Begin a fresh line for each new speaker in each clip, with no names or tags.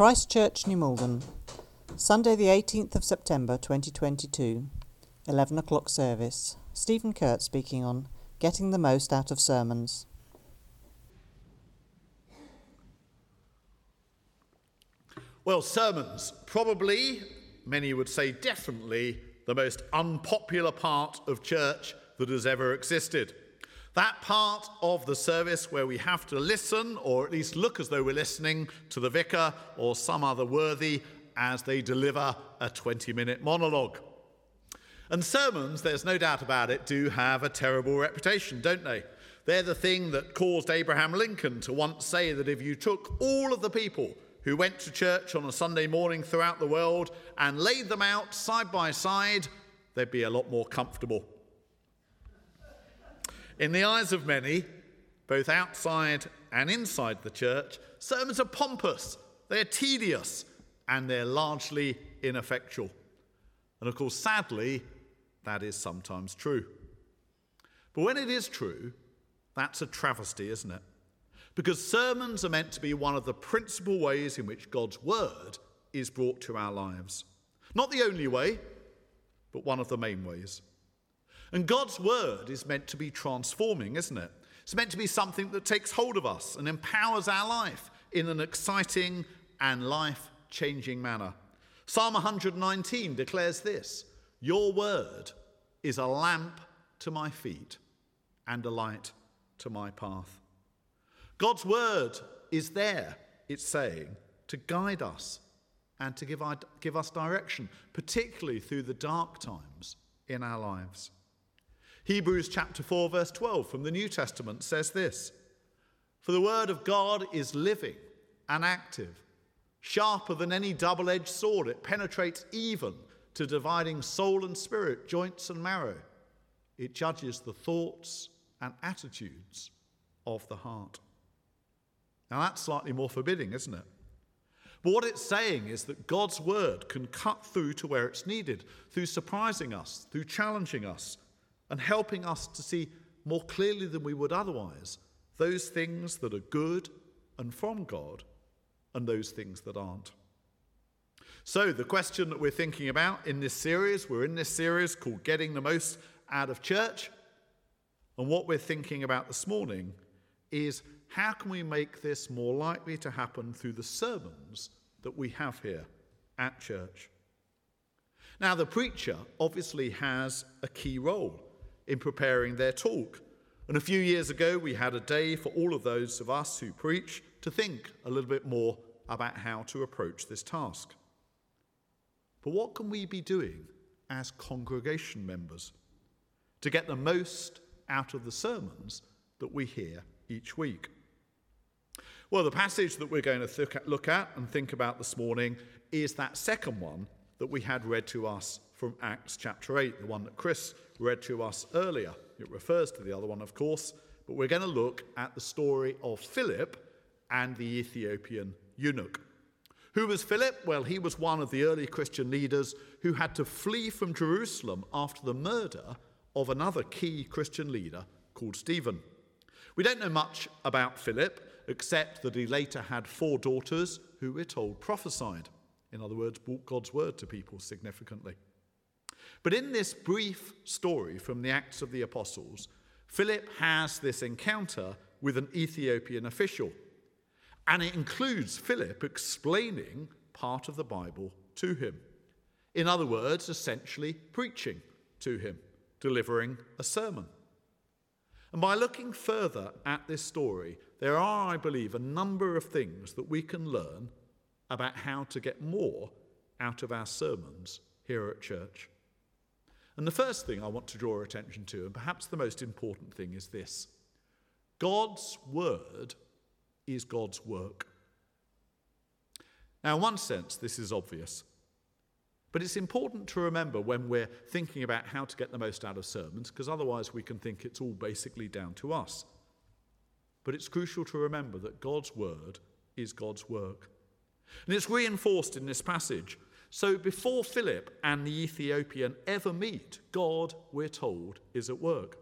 Christ Church, New Malden, Sunday, the 18th of September 2022, 11 o'clock service. Stephen Kuhrt speaking on Getting the Most Out of Sermons.
Well, sermons, probably, many would say definitely, the most unpopular part of church that has ever existed. That part of the service where we have to listen, or at least look as though we're listening to the vicar or some other worthy as they deliver a 20 minute monologue. And sermons, there's no doubt about it, do have a terrible reputation, don't they? They're the thing that caused Abraham Lincoln to once say that if you took all of the people who went to church on a Sunday morning throughout the world and laid them out side by side, they'd be a lot more comfortable. In the eyes of many, both outside and inside the church, sermons are pompous, they're tedious, and they're largely ineffectual. And of course, sadly, that is sometimes true. But when it is true, that's a travesty, isn't it? Because sermons are meant to be one of the principal ways in which God's word is brought to our lives. Not the only way, but one of the main ways. And God's word is meant to be transforming, isn't it? It's meant to be something that takes hold of us and empowers our life in an exciting and life changing manner. Psalm 119 declares this Your word is a lamp to my feet and a light to my path. God's word is there, it's saying, to guide us and to give, our, give us direction, particularly through the dark times in our lives. Hebrews chapter 4, verse 12 from the New Testament says this For the word of God is living and active, sharper than any double edged sword. It penetrates even to dividing soul and spirit, joints and marrow. It judges the thoughts and attitudes of the heart. Now that's slightly more forbidding, isn't it? But what it's saying is that God's word can cut through to where it's needed, through surprising us, through challenging us, and helping us to see more clearly than we would otherwise those things that are good and from God and those things that aren't. So, the question that we're thinking about in this series, we're in this series called Getting the Most Out of Church. And what we're thinking about this morning is how can we make this more likely to happen through the sermons that we have here at church? Now, the preacher obviously has a key role in preparing their talk. And a few years ago, we had a day for all of those of us who preach to think a little bit more about how to approach this task. But what can we be doing as congregation members to get the most out of the sermons that we hear each week? Well, the passage that we're going to look at and think about this morning is that second one that we had read to us from Acts chapter 8, the one that Chris read to us earlier. It refers to the other one, of course, but we're going to look at the story of Philip and the Ethiopian eunuch. Who was Philip? Well, he was one of the early Christian leaders who had to flee from Jerusalem after the murder of another key Christian leader called Stephen. We don't know much about Philip, except that he later had four daughters who we're told prophesied. In other words, brought God's word to people significantly. But in this brief story from the Acts of the Apostles, Philip has this encounter with an Ethiopian official. And it includes Philip explaining part of the Bible to him. In other words, essentially preaching to him, delivering a sermon. And by looking further at this story, there are, I believe, a number of things that we can learn about how to get more out of our sermons here at church. And the first thing I want to draw attention to, and perhaps the most important thing, is this God's word is God's work. Now, in one sense, this is obvious. But it's important to remember when we're thinking about how to get the most out of sermons, because otherwise we can think it's all basically down to us. But it's crucial to remember that God's word is God's work. And it's reinforced in this passage. So before Philip and the Ethiopian ever meet, God, we're told, is at work.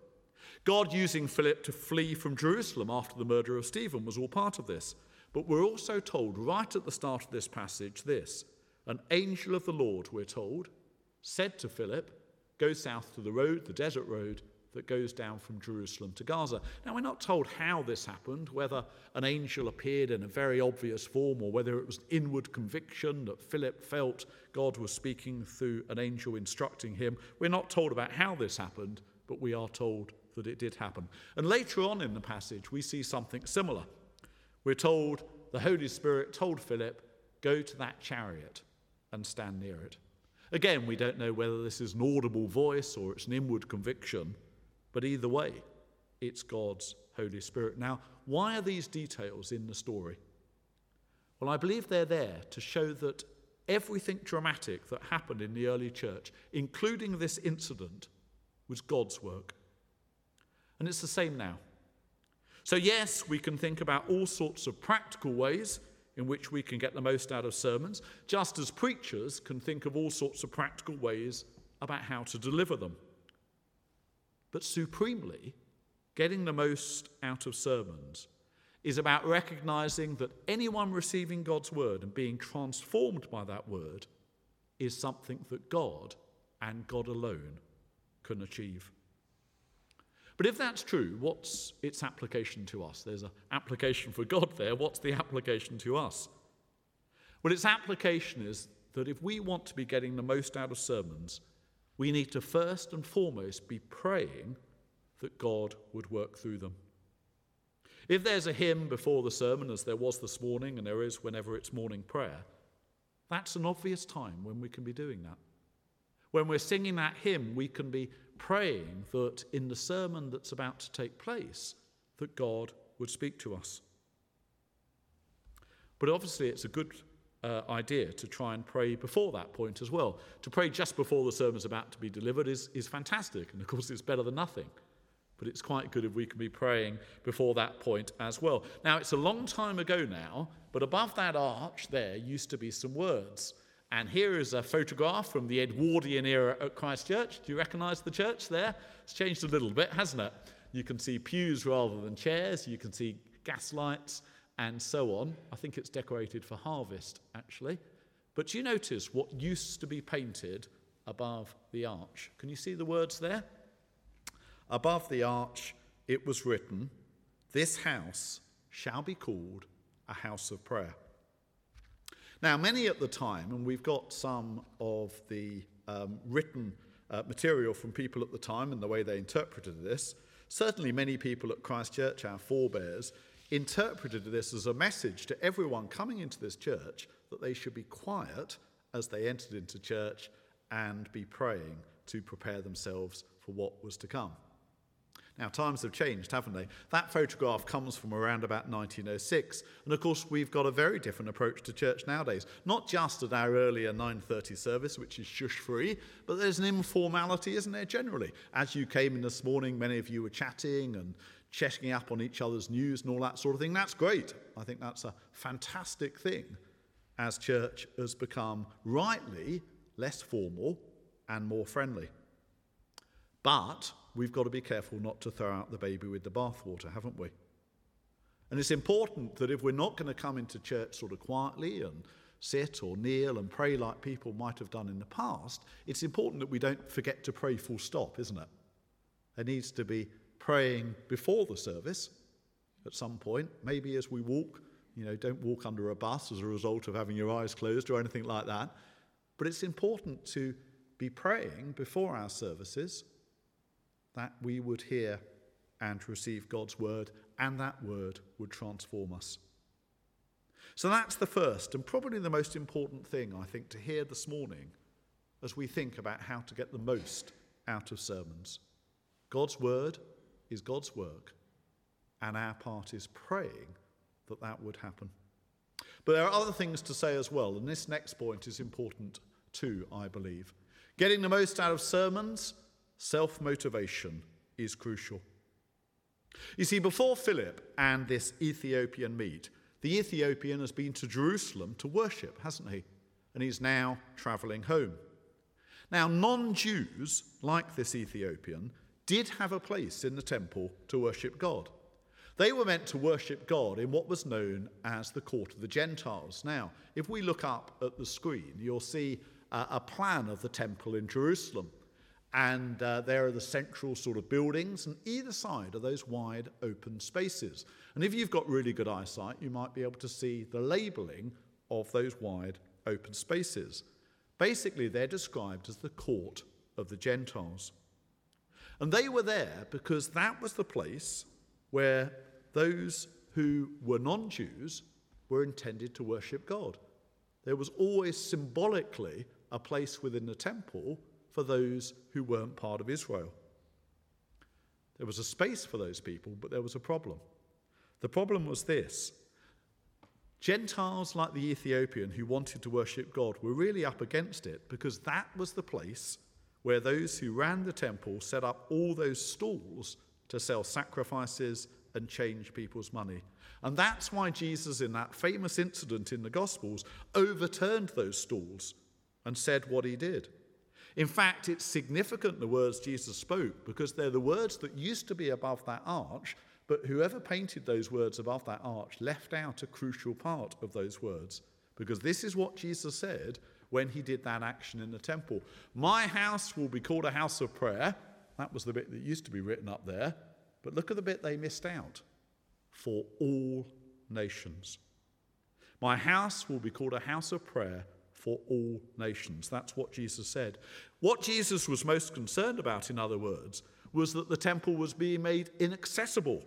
God using Philip to flee from Jerusalem after the murder of Stephen was all part of this. But we're also told right at the start of this passage this an angel of the Lord, we're told, said to Philip, Go south to the road, the desert road, that goes down from Jerusalem to Gaza. Now, we're not told how this happened, whether an angel appeared in a very obvious form or whether it was inward conviction that Philip felt God was speaking through an angel instructing him. We're not told about how this happened, but we are told that it did happen. And later on in the passage, we see something similar. We're told the Holy Spirit told Philip, Go to that chariot and stand near it. Again, we don't know whether this is an audible voice or it's an inward conviction. But either way, it's God's Holy Spirit. Now, why are these details in the story? Well, I believe they're there to show that everything dramatic that happened in the early church, including this incident, was God's work. And it's the same now. So, yes, we can think about all sorts of practical ways in which we can get the most out of sermons, just as preachers can think of all sorts of practical ways about how to deliver them. But supremely, getting the most out of sermons is about recognizing that anyone receiving God's word and being transformed by that word is something that God and God alone can achieve. But if that's true, what's its application to us? There's an application for God there. What's the application to us? Well, its application is that if we want to be getting the most out of sermons, we need to first and foremost be praying that God would work through them. If there's a hymn before the sermon, as there was this morning, and there is whenever it's morning prayer, that's an obvious time when we can be doing that. When we're singing that hymn, we can be praying that in the sermon that's about to take place, that God would speak to us. But obviously, it's a good uh, idea to try and pray before that point as well. To pray just before the sermon is about to be delivered is, is fantastic, and of course, it's better than nothing. But it's quite good if we can be praying before that point as well. Now, it's a long time ago now, but above that arch there used to be some words. And here is a photograph from the Edwardian era at Christ Church. Do you recognize the church there? It's changed a little bit, hasn't it? You can see pews rather than chairs, you can see gas lights, and so on. I think it's decorated for harvest, actually. But you notice what used to be painted above the arch? Can you see the words there? Above the arch, it was written, This house shall be called a house of prayer. Now, many at the time, and we've got some of the um, written uh, material from people at the time and the way they interpreted this, certainly many people at Christchurch, our forebears, interpreted this as a message to everyone coming into this church that they should be quiet as they entered into church and be praying to prepare themselves for what was to come. Now, times have changed, haven't they? That photograph comes from around about 1906. And of course, we've got a very different approach to church nowadays. Not just at our earlier 9.30 service, which is shush-free, but there's an informality, isn't there, generally? As you came in this morning, many of you were chatting and checking up on each other's news and all that sort of thing. That's great. I think that's a fantastic thing as church has become rightly less formal and more friendly. But we've got to be careful not to throw out the baby with the bathwater, haven't we? And it's important that if we're not going to come into church sort of quietly and sit or kneel and pray like people might have done in the past, it's important that we don't forget to pray full stop, isn't it? There needs to be praying before the service at some point, maybe as we walk. You know, don't walk under a bus as a result of having your eyes closed or anything like that. But it's important to be praying before our services that we would hear and receive God's word, and that word would transform us. So that's the first and probably the most important thing, I think, to hear this morning as we think about how to get the most out of sermons. God's word is God's work, and our part is praying that that would happen. But there are other things to say as well, and this next point is important too, I believe. Getting the most out of sermons self motivation is crucial. You see, before Philip and this Ethiopian meet, the Ethiopian has been to Jerusalem to worship, hasn't he? And he's now travelling home. Now, non Jews, like this Ethiopian, did have a place in the temple to worship God. They were meant to worship God in what was known as the court of the Gentiles. Now, if we look up at the screen, you'll see uh, a plan of the temple in Jerusalem. And uh, there are the central sort of buildings, and either side are those wide open spaces. And if you've got really good eyesight, you might be able to see the labelling of those wide open spaces. Basically, they're described as the court of the Gentiles. And they were there because that was the place where those who were non Jews were intended to worship God. There was always symbolically a place within the temple for those who weren't part of Israel. There was a space for those people, but there was a problem. The problem was this Gentiles like the Ethiopian who wanted to worship God were really up against it because that was the place where those who ran the temple set up all those stalls to sell sacrifices and change people's money. And that's why Jesus, in that famous incident in the Gospels, overturned those stalls and said what he did. In fact, it's significant the words Jesus spoke because they're the words that used to be above that arch, but whoever painted those words above that arch left out a crucial part of those words because this is what Jesus said when he did that action in the temple. My house will be called a house of prayer. That was the bit that used to be written up there. But look at the bit they missed out for all nations. My house will be called a house of prayer for all nations. That's what Jesus said. What Jesus was most concerned about, in other words, was that the temple was being made inaccessible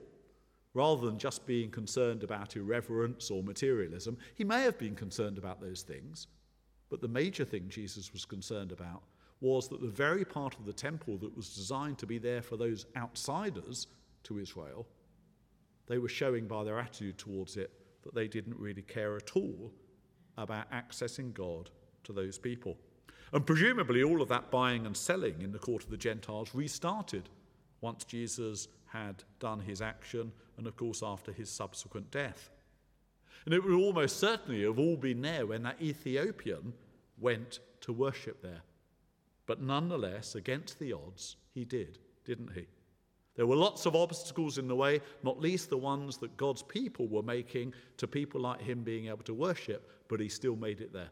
rather than just being concerned about irreverence or materialism. He may have been concerned about those things, but the major thing Jesus was concerned about was that the very part of the temple that was designed to be there for those outsiders to Israel, they were showing by their attitude towards it that they didn't really care at all about accessing God to those people. And presumably, all of that buying and selling in the court of the Gentiles restarted once Jesus had done his action and, of course, after his subsequent death. And it would almost certainly have all been there when that Ethiopian went to worship there. But nonetheless, against the odds, he did, didn't he? There were lots of obstacles in the way, not least the ones that God's people were making to people like him being able to worship, but he still made it there.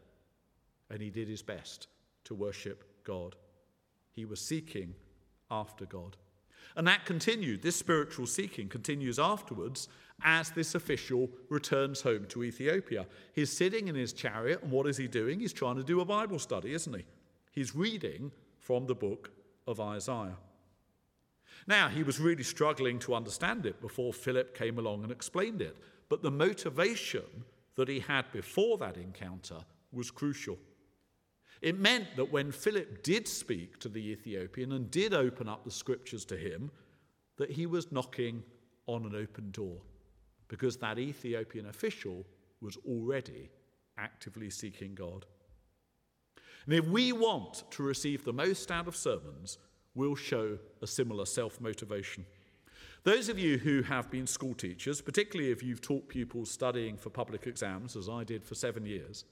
And he did his best to worship God. He was seeking after God. And that continued, this spiritual seeking continues afterwards as this official returns home to Ethiopia. He's sitting in his chariot, and what is he doing? He's trying to do a Bible study, isn't he? He's reading from the book of Isaiah. Now, he was really struggling to understand it before Philip came along and explained it, but the motivation that he had before that encounter was crucial. It meant that when Philip did speak to the Ethiopian and did open up the scriptures to him, that he was knocking on an open door because that Ethiopian official was already actively seeking God. And if we want to receive the most out of sermons, we'll show a similar self motivation. Those of you who have been school teachers, particularly if you've taught pupils studying for public exams, as I did for seven years,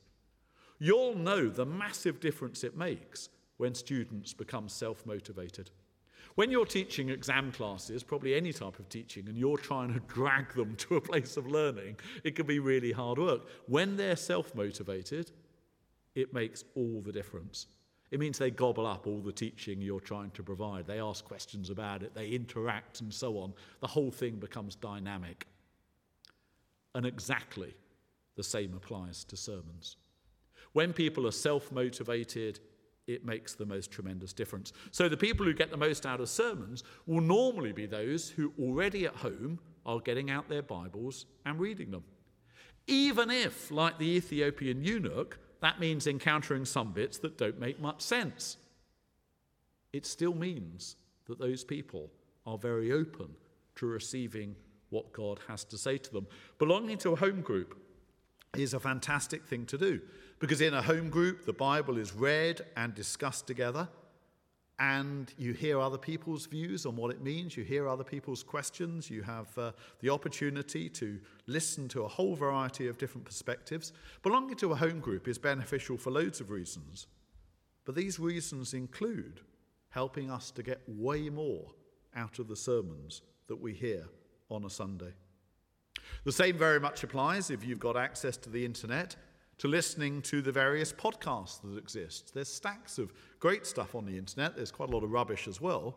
you'll know the massive difference it makes when students become self motivated. When you're teaching exam classes, probably any type of teaching, and you're trying to drag them to a place of learning, it can be really hard work. When they're self motivated, it makes all the difference. It means they gobble up all the teaching you're trying to provide. They ask questions about it, they interact, and so on. The whole thing becomes dynamic. And exactly the same applies to sermons. When people are self motivated, it makes the most tremendous difference. So, the people who get the most out of sermons will normally be those who already at home are getting out their Bibles and reading them. Even if, like the Ethiopian eunuch, that means encountering some bits that don't make much sense. It still means that those people are very open to receiving what God has to say to them. Belonging to a home group is a fantastic thing to do because in a home group, the Bible is read and discussed together and you hear other people's views on what it means, you hear other people's questions, you have uh, the opportunity to listen to a whole variety of different perspectives. Belonging to a home group is beneficial for loads of reasons, but these reasons include helping us to get way more out of the sermons that we hear on a Sunday. The same very much applies if you've got access to the internet to listening to the various podcasts that exist. There's stacks of great stuff on the internet, there's quite a lot of rubbish as well,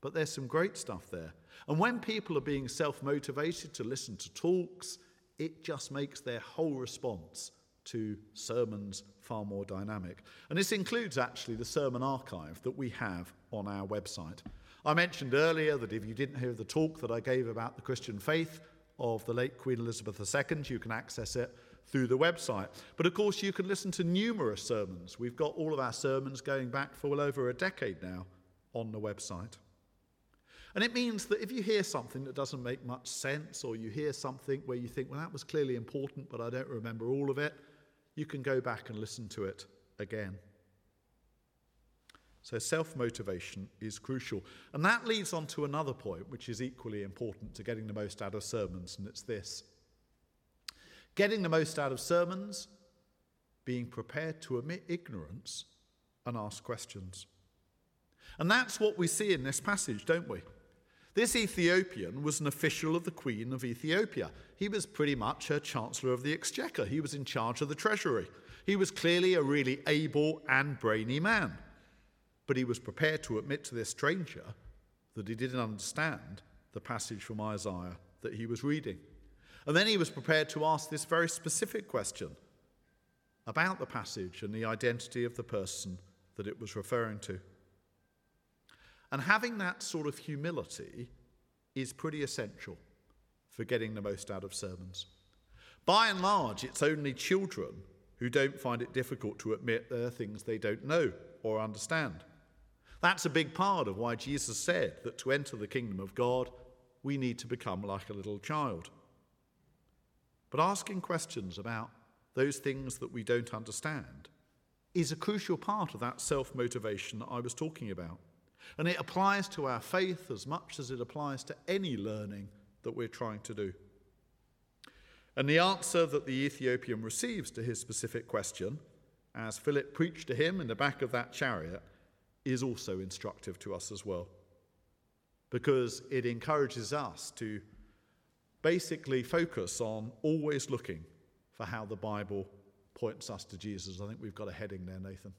but there's some great stuff there. And when people are being self motivated to listen to talks, it just makes their whole response to sermons far more dynamic. And this includes actually the sermon archive that we have on our website. I mentioned earlier that if you didn't hear the talk that I gave about the Christian faith of the late Queen Elizabeth II, you can access it through the website. But of course, you can listen to numerous sermons. We've got all of our sermons going back for well over a decade now on the website. And it means that if you hear something that doesn't make much sense, or you hear something where you think, well, that was clearly important, but I don't remember all of it, you can go back and listen to it again. So, self motivation is crucial. And that leads on to another point, which is equally important to getting the most out of sermons, and it's this getting the most out of sermons, being prepared to admit ignorance and ask questions. And that's what we see in this passage, don't we? This Ethiopian was an official of the Queen of Ethiopia. He was pretty much her Chancellor of the Exchequer. He was in charge of the Treasury. He was clearly a really able and brainy man. But he was prepared to admit to this stranger that he didn't understand the passage from Isaiah that he was reading. And then he was prepared to ask this very specific question about the passage and the identity of the person that it was referring to. And having that sort of humility is pretty essential for getting the most out of sermons. By and large, it's only children who don't find it difficult to admit there are things they don't know or understand. That's a big part of why Jesus said that to enter the kingdom of God, we need to become like a little child. But asking questions about those things that we don't understand is a crucial part of that self motivation that I was talking about. And it applies to our faith as much as it applies to any learning that we're trying to do. And the answer that the Ethiopian receives to his specific question, as Philip preached to him in the back of that chariot, is also instructive to us as well. Because it encourages us to basically focus on always looking for how the Bible points us to Jesus. I think we've got a heading there, Nathan.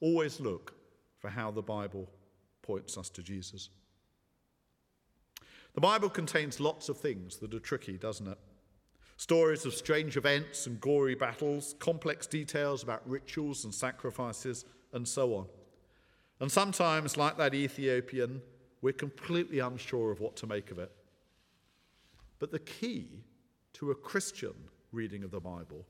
Always look for how the Bible points us to Jesus. The Bible contains lots of things that are tricky, doesn't it? Stories of strange events and gory battles, complex details about rituals and sacrifices, and so on. And sometimes, like that Ethiopian, we're completely unsure of what to make of it. But the key to a Christian reading of the Bible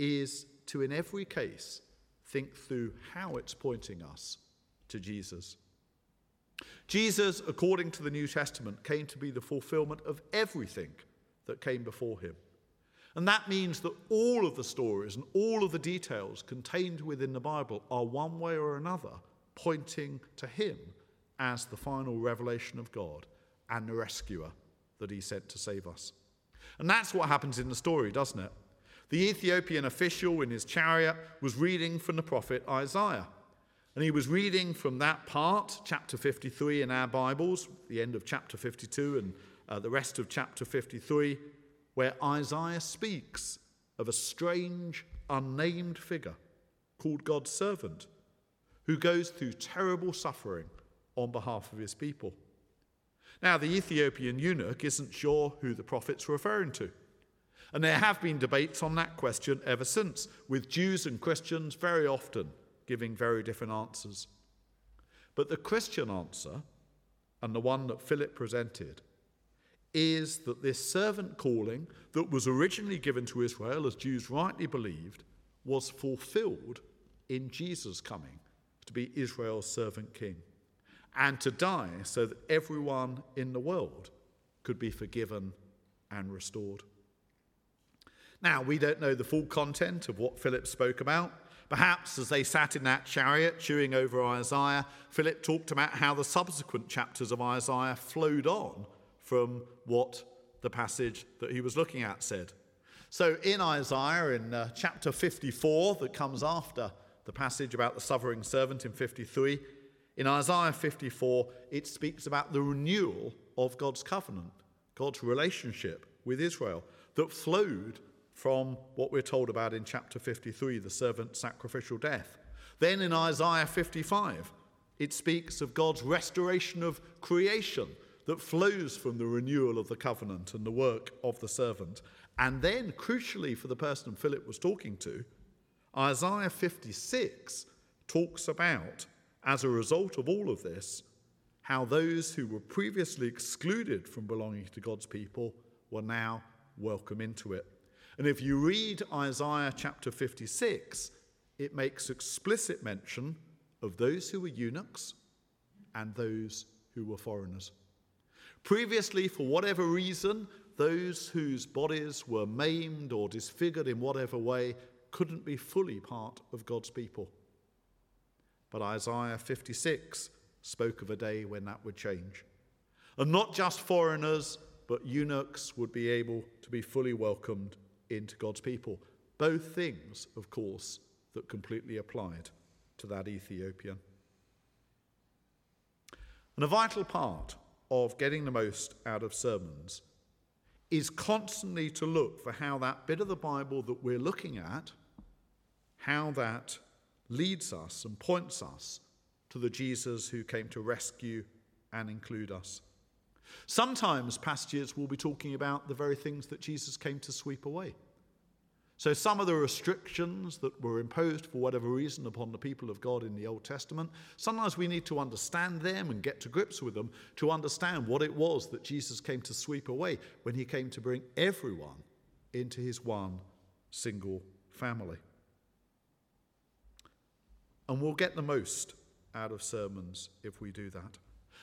is to, in every case, think through how it's pointing us to Jesus. Jesus, according to the New Testament, came to be the fulfillment of everything that came before him. And that means that all of the stories and all of the details contained within the Bible are one way or another pointing to him as the final revelation of God and the rescuer that he sent to save us. And that's what happens in the story, doesn't it? The Ethiopian official in his chariot was reading from the prophet Isaiah. And he was reading from that part, chapter 53 in our Bibles, the end of chapter 52 and uh, the rest of chapter 53, where Isaiah speaks of a strange, unnamed figure called God's servant who goes through terrible suffering on behalf of his people. Now, the Ethiopian eunuch isn't sure who the prophet's referring to. And there have been debates on that question ever since, with Jews and Christians very often giving very different answers. But the Christian answer, and the one that Philip presented, is that this servant calling that was originally given to Israel, as Jews rightly believed, was fulfilled in Jesus coming to be Israel's servant king and to die so that everyone in the world could be forgiven and restored. Now, we don't know the full content of what Philip spoke about. Perhaps as they sat in that chariot chewing over Isaiah, Philip talked about how the subsequent chapters of Isaiah flowed on from what the passage that he was looking at said. So in Isaiah, in uh, chapter 54, that comes after the passage about the suffering servant in 53, in Isaiah 54, it speaks about the renewal of God's covenant. God's relationship with Israel that flowed from what we're told about in chapter 53, the servant's sacrificial death. Then in Isaiah 55, it speaks of God's restoration of creation that flows from the renewal of the covenant and the work of the servant. And then, crucially for the person Philip was talking to, Isaiah 56 talks about, as a result of all of this, how those who were previously excluded from belonging to God's people were now welcome into it. And if you read Isaiah chapter 56, it makes explicit mention of those who were eunuchs and those who were foreigners. Previously, for whatever reason, those whose bodies were maimed or disfigured in whatever way couldn't be fully part of God's people. But Isaiah 56 spoke of a day when that would change. And not just foreigners, but eunuchs would be able to be fully welcomed into God's people. Both things, of course, that completely applied to that Ethiopian. And a vital part of getting the most out of sermons is constantly to look for how that bit of the Bible that we're looking at, how that leads us and points us to the Jesus who came to rescue and include us. Sometimes passages will be talking about the very things that Jesus came to sweep away. So, some of the restrictions that were imposed for whatever reason upon the people of God in the Old Testament, sometimes we need to understand them and get to grips with them to understand what it was that Jesus came to sweep away when he came to bring everyone into his one single family. And we'll get the most out of sermons if we do that.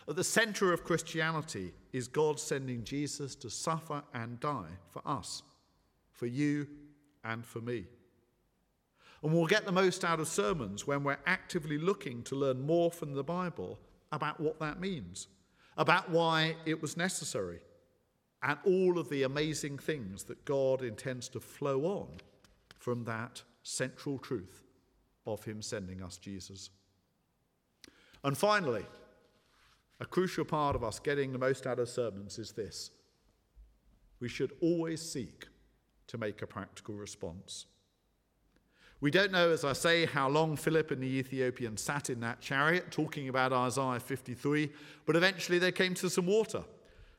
At the center of Christianity is God sending Jesus to suffer and die for us, for you and for me. And we'll get the most out of sermons when we're actively looking to learn more from the Bible about what that means, about why it was necessary, and all of the amazing things that God intends to flow on from that central truth of Him sending us Jesus. And finally, a crucial part of us getting the most out of sermons is this we should always seek to make a practical response. We don't know, as I say, how long Philip and the Ethiopian sat in that chariot talking about Isaiah 53, but eventually they came to some water.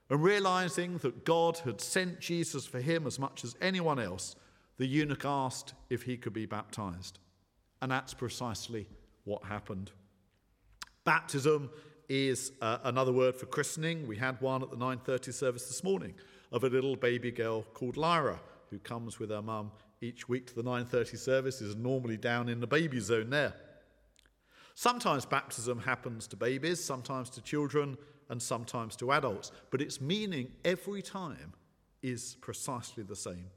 And realizing that God had sent Jesus for him as much as anyone else, the eunuch asked if he could be baptized. And that's precisely what happened. Baptism is uh, another word for christening. We had one at the 9:30 service this morning of a little baby girl called Lyra who comes with her mum each week to the 9:30 service is normally down in the baby zone there. Sometimes baptism happens to babies, sometimes to children, and sometimes to adults, but its meaning every time is precisely the same.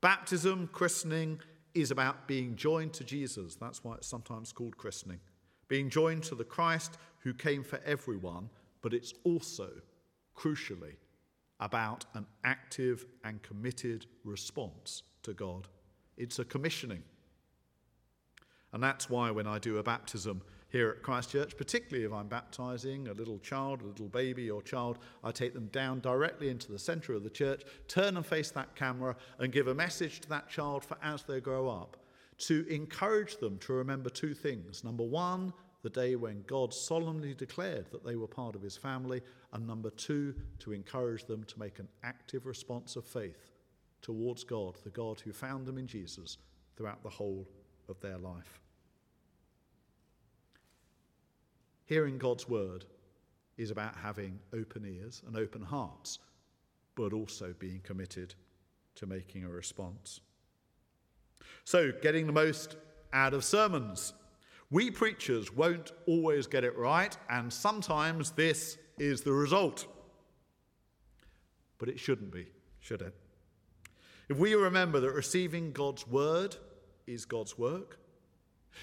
Baptism, christening, is about being joined to Jesus. That's why it's sometimes called christening. Being joined to the Christ who came for everyone, but it's also, crucially, about an active and committed response to God. It's a commissioning. And that's why when I do a baptism here at Christchurch, particularly if I'm baptizing a little child, a little baby or child, I take them down directly into the center of the church, turn and face that camera, and give a message to that child for as they grow up to encourage them to remember two things. Number one, the day when God solemnly declared that they were part of his family, and number two, to encourage them to make an active response of faith towards God, the God who found them in Jesus throughout the whole of their life. Hearing God's word is about having open ears and open hearts, but also being committed to making a response. So, getting the most out of sermons. We preachers won't always get it right, and sometimes this is the result. But it shouldn't be, should it? If we remember that receiving God's word is God's work,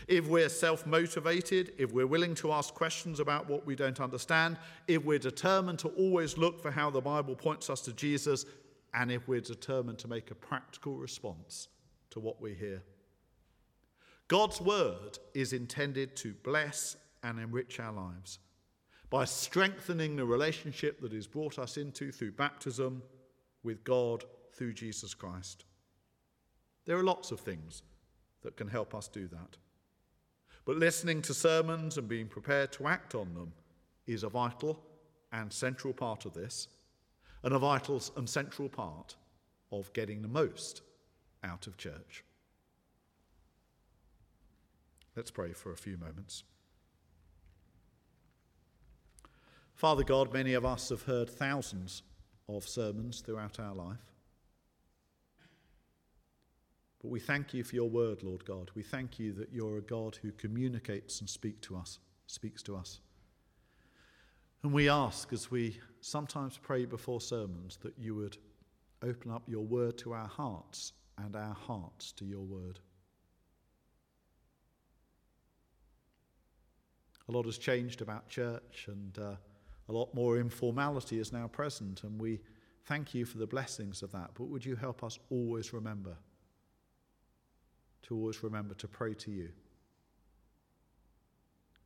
if we're self motivated, if we're willing to ask questions about what we don't understand, if we're determined to always look for how the Bible points us to Jesus, and if we're determined to make a practical response to what we hear. God's word is intended to bless and enrich our lives. by strengthening the relationship that is brought us into through baptism with God through Jesus Christ. There are lots of things that can help us do that. But listening to sermons and being prepared to act on them is a vital and central part of this, and a vital and central part of getting the most out of church. Let's pray for a few moments. Father God, many of us have heard thousands of sermons throughout our life. But we thank you for your word, Lord God. We thank you that you're a God who communicates and speak to us, speaks to us. And we ask as we sometimes pray before sermons that you would open up your word to our hearts and our hearts to your word. A lot has changed about church, and uh, a lot more informality is now present, and we thank you for the blessings of that. But would you help us always remember to always remember to pray to you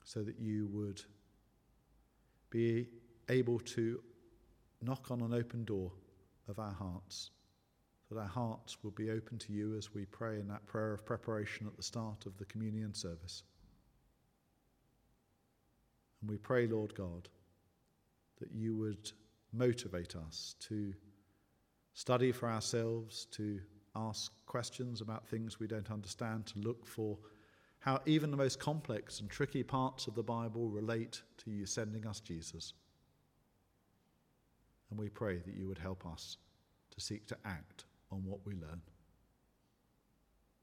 so that you would be able to knock on an open door of our hearts, that our hearts will be open to you as we pray in that prayer of preparation at the start of the communion service. And we pray, Lord God, that you would motivate us to study for ourselves, to ask questions about things we don't understand, to look for how even the most complex and tricky parts of the Bible relate to you sending us Jesus. And we pray that you would help us to seek to act on what we learn.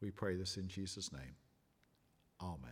We pray this in Jesus' name. Amen.